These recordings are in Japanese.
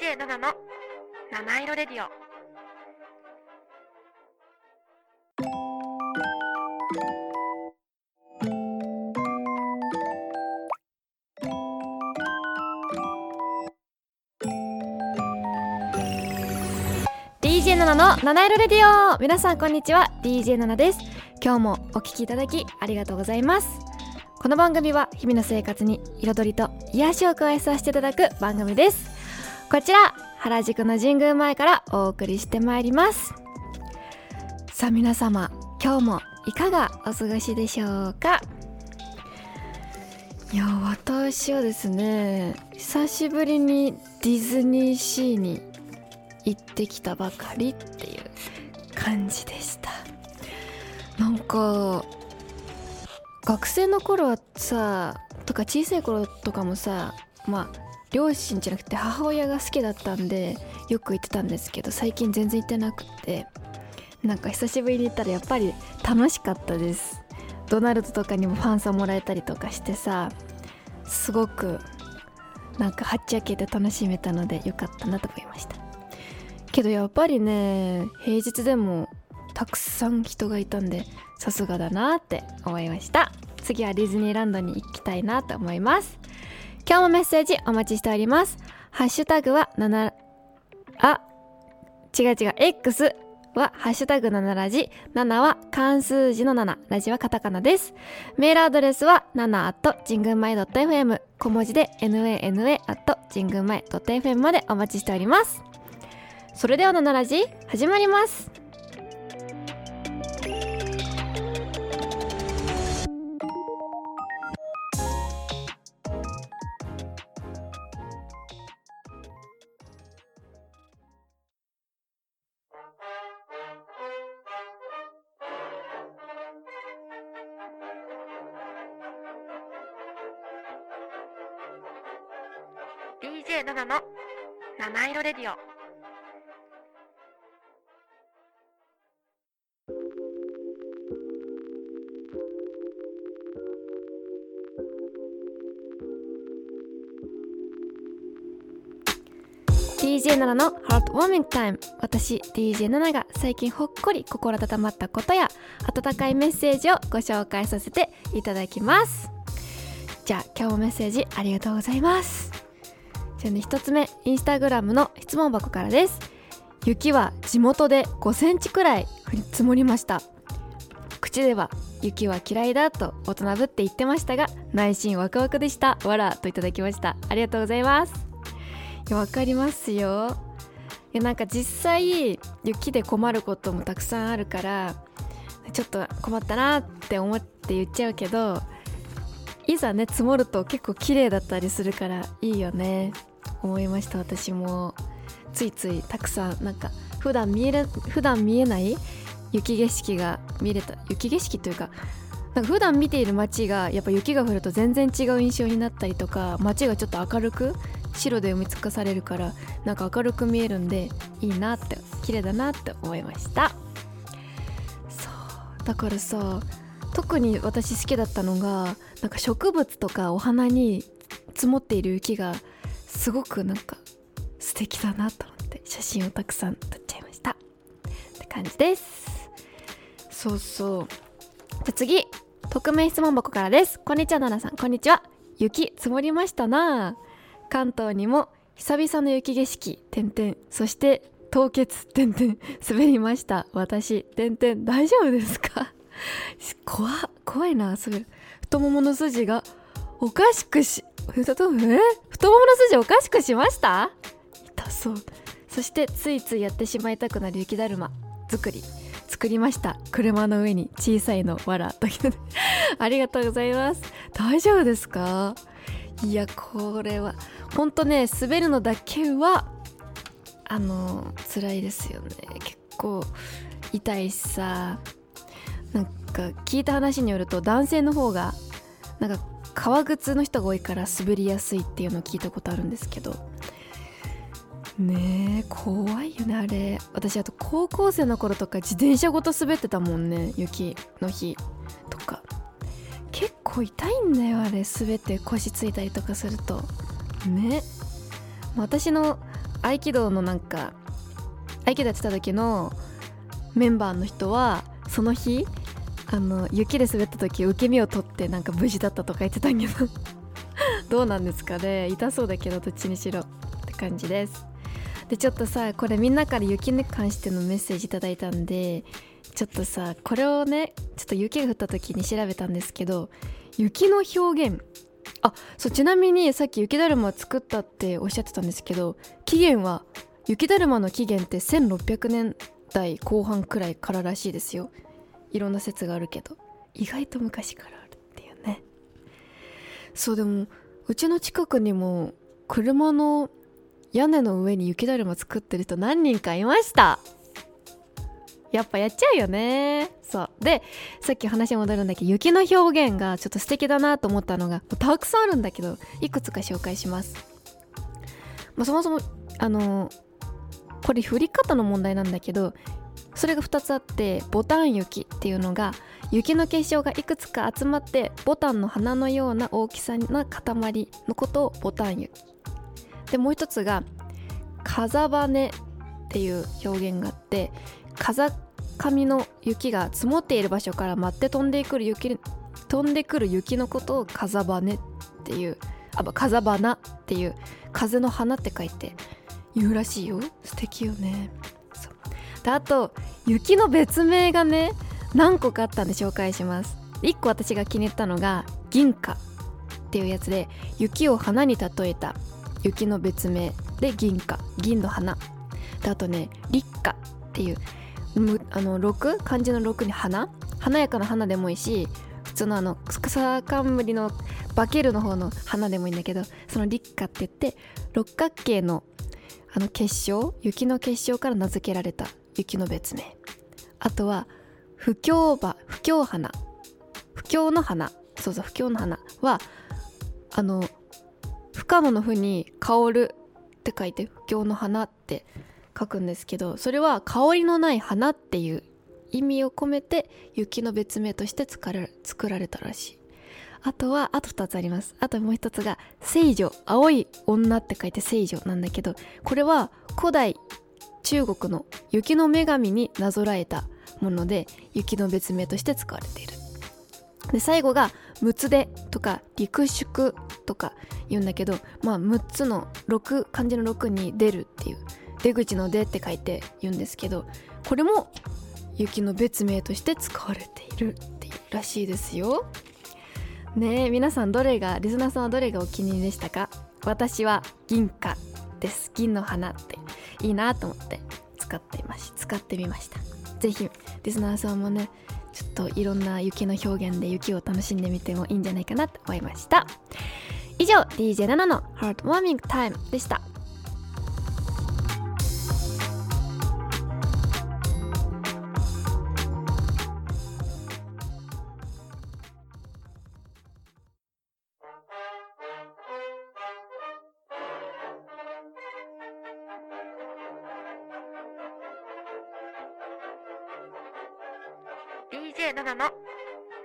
DJ7 の七色レディオ。7の七色レディオ。皆さんこんにちは。DJ7 です。今日もお聞きいただきありがとうございます。この番組は日々の生活に彩りと癒しを加えさせていただく番組です。こちら原宿の神宮前からお送りしてまいります。さあ皆様今日もいかがお過ごしでしょうか？いや私はですね久しぶりにディズニーシーに行ってきたばかりっていう感じでした。なんか学生の頃はさとか小さい頃とかもさまあ両親じゃなくて母親が好きだったんでよく行ってたんですけど最近全然行ってなくてなんか久しぶりに行ったらやっぱり楽しかったです。ドナルドとかにもファンさんもらえたりとかしてさすごくなんかはっちゃけて楽しめたのでよかったなと思いました。けどやっぱりね平日でもたくさん人がいたんでさすがだなって思いました。次はディズニーランドに行きたいなと思います。今日もメッセージお待ちしております。ハッシュタグは7あ違う違う X はハッシュタグ7ラジ7は漢数字の7ラジはカタカナです。メールアドレスは7 at 神宮前 .fm 小文字で nana at 神宮前 .fm までお待ちしております。それでは7ラジ始まります。7の七色レディオ？DJ7 のハートウォーミングタイム。私 DJ7 が最近ほっこり心温まったことや温かいメッセージをご紹介させていただきます。じゃあ今日もメッセージありがとうございます。じゃあね1つ目インスタグラムの質問箱からです。雪は地元で5センチくらい降り積もりました。口では雪は嫌いだと大人ぶって言ってましたが内心ワクワクでした。わらといただきました。ありがとうございます。いやわかりますよ。いやなんか実際雪で困ることもたくさんあるからちょっと困ったなって思って言っちゃうけどいざね積もると結構綺麗だったりするからいいよね。思いました私も。ついついたくさんなんか普段見える普段見えない雪景色が見れた雪景色というかなんか普段見ている街がやっぱ雪が降ると全然違う印象になったりとか街がちょっと明るく白で埋め尽かされるからなんか明るく見えるんでいいなって綺麗だなって思いました。そうだからさ特に私好きだったのがなんか植物とかお花に積もっている雪がすごくなんか素敵だなと思って写真をたくさん撮っちゃいました。って感じです。そうそう。じゃ次匿名質問箱からです。こんにちは奈々さん。こんにちは。雪積もりましたな。関東にも久々の雪景色点々。そして凍結点々。滑りました。私点々。大丈夫ですか？怖怖いな滑る太ももの筋がおかしくし太ももの筋おかしくしました？痛そう。そしてついついやってしまいたくなる雪だるま。作り。作りました。車の上に小さいのわらと ありがとうございます。大丈夫ですか？いやこれはほんとね滑るのだけはあの辛いですよね。結構痛いしさ。なんか聞いた話によると男性の方がなんか革靴の人が多いから滑りやすいっていうのを聞いたことあるんですけどねえ怖いよねあれ。私あと高校生の頃とか自転車ごと滑ってたもんね雪の日とか。結構痛いんだよあれ滑って腰ついたりとかすると。ね。私の合気道のなんか合気道やってた時のメンバーの人はその日あの雪で滑った時受け身を取ってなんか無事だったとか言ってたけど。どうなんですかね。痛そうだけどどっちにしろ。って感じです。でちょっとさこれみんなから雪に関してのメッセージいいたんでちょっとさこれをねちょっと雪が降った時に調べたんですけど雪の表現。あそうちなみにさっき雪だるま作ったっておっしゃってたんですけど起源は雪だるまの起源って1600年代後半くらいかららしいですよ。いろんな説があるけど意外と昔からあるっていうね。そうでもうちの近くにも車の屋根の上に雪だるま作ってる人何人かいました。やっぱやっちゃうよね。そう。でさっき話戻るんだけど雪の表現がちょっと素敵だなと思ったのがたくさんあるんだけどいくつか紹介します、まあ、そもそもあのこれ降り方の問題なんだけどそれが2つあってボタン雪っていうのが雪の結晶がいくつか集まってボタンの花のような大きさな塊のことをボタン雪。でもう一つが風羽っていう表現があって風上の雪が積もっている場所から舞って飛んでくる雪飛んでくる雪のことを風羽っていうあ風花っていう風の花って書いて言うらしいよ。素敵よね。であと雪の別名がね何個かあったんで紹介します。1個私が気に入ったのが銀貨っていうやつで雪を花に例えた雪の別名。で銀貨。銀の花。であとね立花っていうあの6漢字の6に花？華やかな花でもいいし普通のあの草冠のバケルの方の花でもいいんだけどその立花って言って六角形のあの結晶？雪の結晶から名付けられた雪の別名。あとは不況葉不況花。不況の花。そうそう不況の花はあの不可能のふに香るって書いて不況の花って書くんですけどそれは香りのない花っていう意味を込めて雪の別名として作られたらしい。あとはあと2つあります。あともう1つが聖女青い女って書いて聖女なんだけどこれは古代中国の雪の女神になぞらえたもので雪の別名として使われている。で最後が「六つで」とか「陸縮」とか言うんだけどまあ6つの6漢字の6に「出る」っていう出口の「出」って書いて言うんですけどこれも雪の別名として使われているっていうらしいですよ。ねえ皆さんどれがリズナーさんはどれがお気に入りでしたか？私は銀貨です銀の花っていいなと思って使っていまし使ってみました。是非リスナーさんもねちょっといろんな雪の表現で雪を楽しんでみてもいいんじゃないかなと思いました。以上 DJ7 のハートウォーミングタイムでした。七の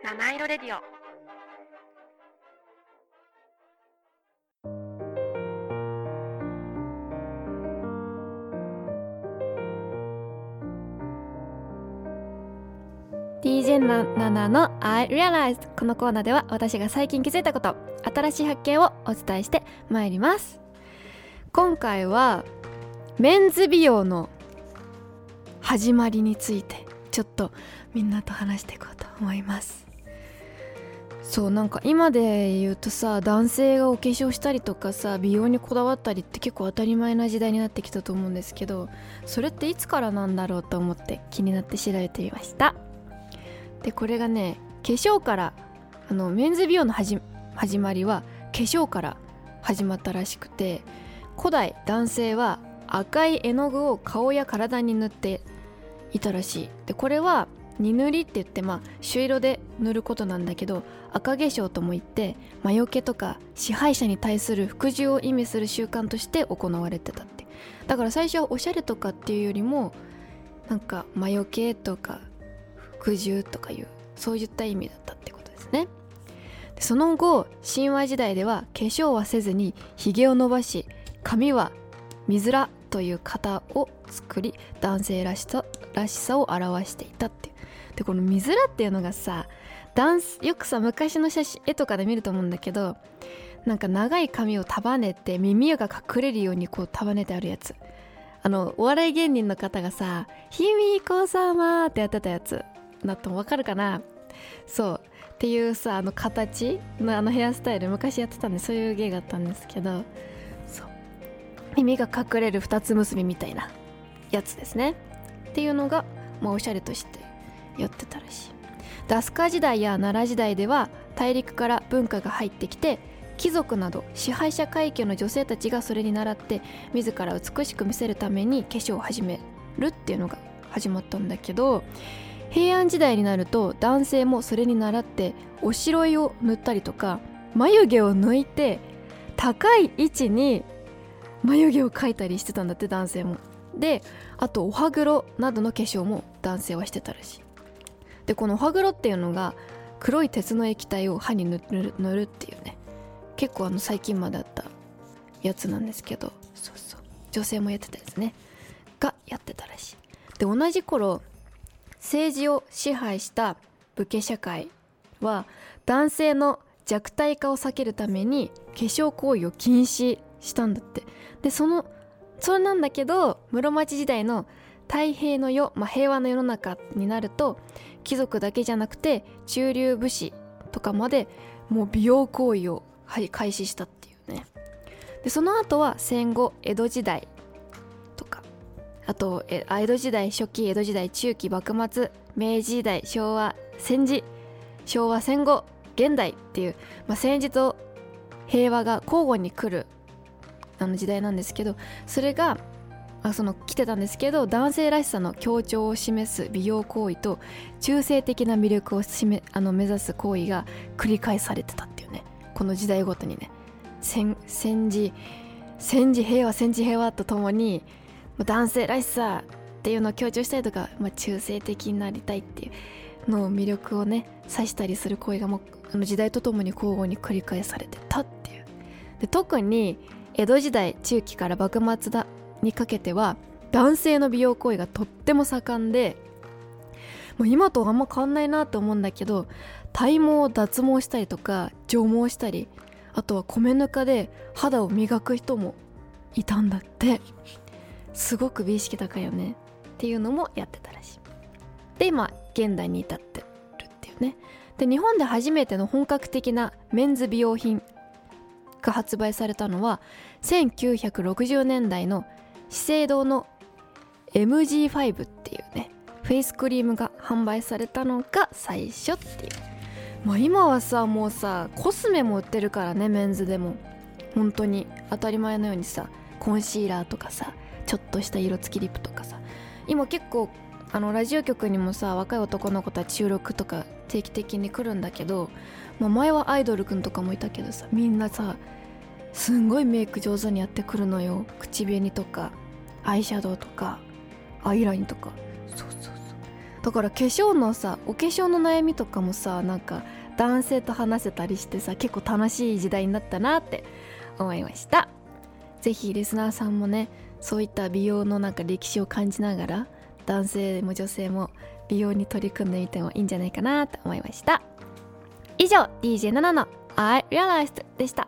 七色レディオ「DJ7 の I Realized」このコーナーでは私が最近気づいたこと新しい発見をお伝えしてまいります。今回はメンズ美容の始まりについてちょっとみんなと話していこうと思います。そうなんか今で言うとさ男性がお化粧したりとかさ美容にこだわったりって結構当たり前な時代になってきたと思うんですけどそれっていつからなんだろうと思って気になって調べてみました。でこれがね化粧からあのメンズ美容の始まりは化粧から始まったらしくて古代男性は赤い絵の具を顔や体に塗っていたらしいでこれは二塗りって言ってまあ朱色で塗ることなんだけど赤化粧とも言って魔除けとか支配者に対する服従を意味する習慣として行われてたって。だから最初はおしゃれとかっていうよりもなんか魔除けとか服従とかいうそういった意味だったってことですね。でその後神話時代では化粧はせずにひげを伸ばし髪は水らという型を作り男性らしさらしさを表していたっていう。でこの見づらっていうのがさダンスよくさ昔の写真絵とかで見ると思うんだけどなんか長い髪を束ねて耳が隠れるようにこう束ねてあるやつ。あのお笑い芸人の方がさ「ひみこ様」ってやってたやつだとわかるかな？そう。っていうさあの形のあのヘアスタイル昔やってたんでそういう芸があったんですけど耳が隠れる二つ結びみたいなやつですね。っていうのが、まあ、おしゃれとしてやってたらしい。ダスカ時代や奈良時代では大陸から文化が入ってきて貴族など支配者階級の女性たちがそれに倣って自ら美しく見せるために化粧を始めるっていうのが始まったんだけど平安時代になると男性もそれに倣っておしろいを塗ったりとか眉毛を抜いて高い位置に眉毛を描いたりしてたんだって男性も。であとお歯黒などの化粧も男性はしてたらしい。でこのお歯黒っていうのが黒い鉄の液体を歯に塗る塗るっていうね。結構あの最近まであったやつなんですけど。そうそう。女性もやってたやつね。がやってたらしい。で同じ頃政治を支配した武家社会は男性の弱体化を避けるために化粧行為を禁止したんだって。でそのそれなんだけど室町時代の太平の世、まあ、平和の世の中になると貴族だけじゃなくて中流武士とかまでもう美容行為を、はい、開始したっていうね。でその後は戦後江戸時代とかあとえ江戸時代初期江戸時代中期幕末明治時代昭和戦時昭和戦後現代っていう、まあ、戦時と平和が交互に来るあの時代なんですけどそれがあその来てたんですけど男性らしさの強調を示す美容行為と中性的な魅力をしめあの目指す行為が繰り返されてたっていうね。この時代ごとにね。戦戦時戦時平和戦時平和とともに男性らしさっていうのを強調したりとか、まあ、中性的になりたいっていうのを魅力をね指したりする行為がもうあの時代とともに交互に繰り返されてたっていう。で特に江戸時代中期から幕末だにかけては男性の美容行為がとっても盛んでもう今とあんま変わんないなと思うんだけど体毛を脱毛したりとか除毛したりあとは米ぬかで肌を磨く人もいたんだって。すごく美意識高いよね。っていうのもやってたらしい。で今現代に至ってるっていうね。で日本で初めての本格的なメンズ美容品が発売されたのは1960年代の資生堂の MG5 っていうねフェイスクリームが販売されたのが最初っていう。まあ今はさもうさコスメも売ってるからねメンズでも。本当に当たり前のようにさコンシーラーとかさちょっとした色付きリップとかさ。今結構あのラジオ局にもさ若い男の子たち収録とか定期的に来るんだけど、まあ、前はアイドルくんとかもいたけどさみんなさすんごいメイク上手にやってくるのよ。口紅とかアイシャドウとかアイラインとか。そうそうそう。だから化粧のさお化粧の悩みとかもさなんか男性と話せたりしてさ結構楽しい時代になったなって思いました。是非リスナーさんもねそういった美容のなんか歴史を感じながら男性も女性も美容に取り組んでみてもいいんじゃないかなと思いました。以上 DJ7 の I Realized でした。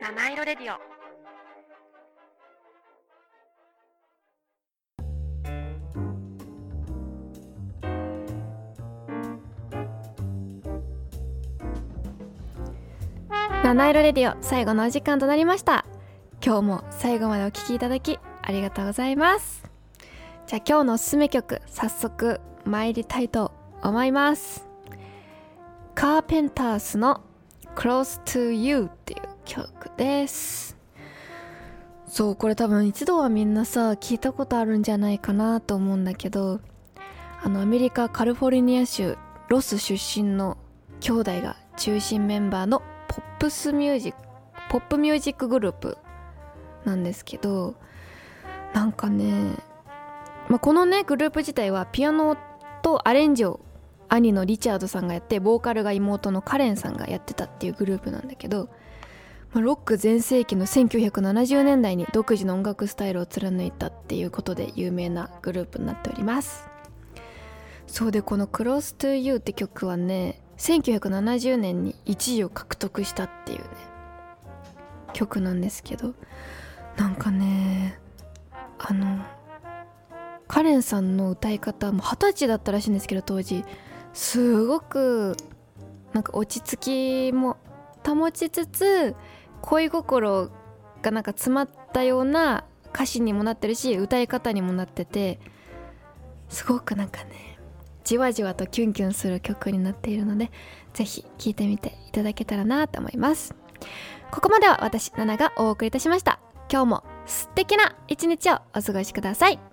七色レディオ。七色レディオ最後のお時間となりました。今日も最後までお聴きいただきありがとうございます。じゃあ今日のおすすめ曲早速参りたいと思います。カーペンタースの Close to You っていう曲です。そうこれ多分一度はみんなさ聞いたことあるんじゃないかなと思うんだけどあのアメリカカリフォルニア州ロス出身の兄弟が中心メンバーのポップスミュージックポップミュージックグループなんですけどなんかね、まあ、このねグループ自体はピアノとアレンジを兄のリチャードさんがやってボーカルが妹のカレンさんがやってたっていうグループなんだけど、まあ、ロック全盛期の1970年代に独自の音楽スタイルを貫いたっていうことで有名なグループになっております。そうでこの「Close to You」って曲はね1970年に1位を獲得したっていうね曲なんですけどなんかねあのカレンさんの歌い方も二十歳だったらしいんですけど当時。すごくなんか落ち着きも保ちつつ恋心がなんか詰まったような歌詞にもなってるし歌い方にもなっててすごくなんかねじわじわとキュンキュンする曲になっているのでぜひ聴いてみていただけたらなと思います。ここまでは私ナナがお送りいたしました。今日も素敵な一日をお過ごしください。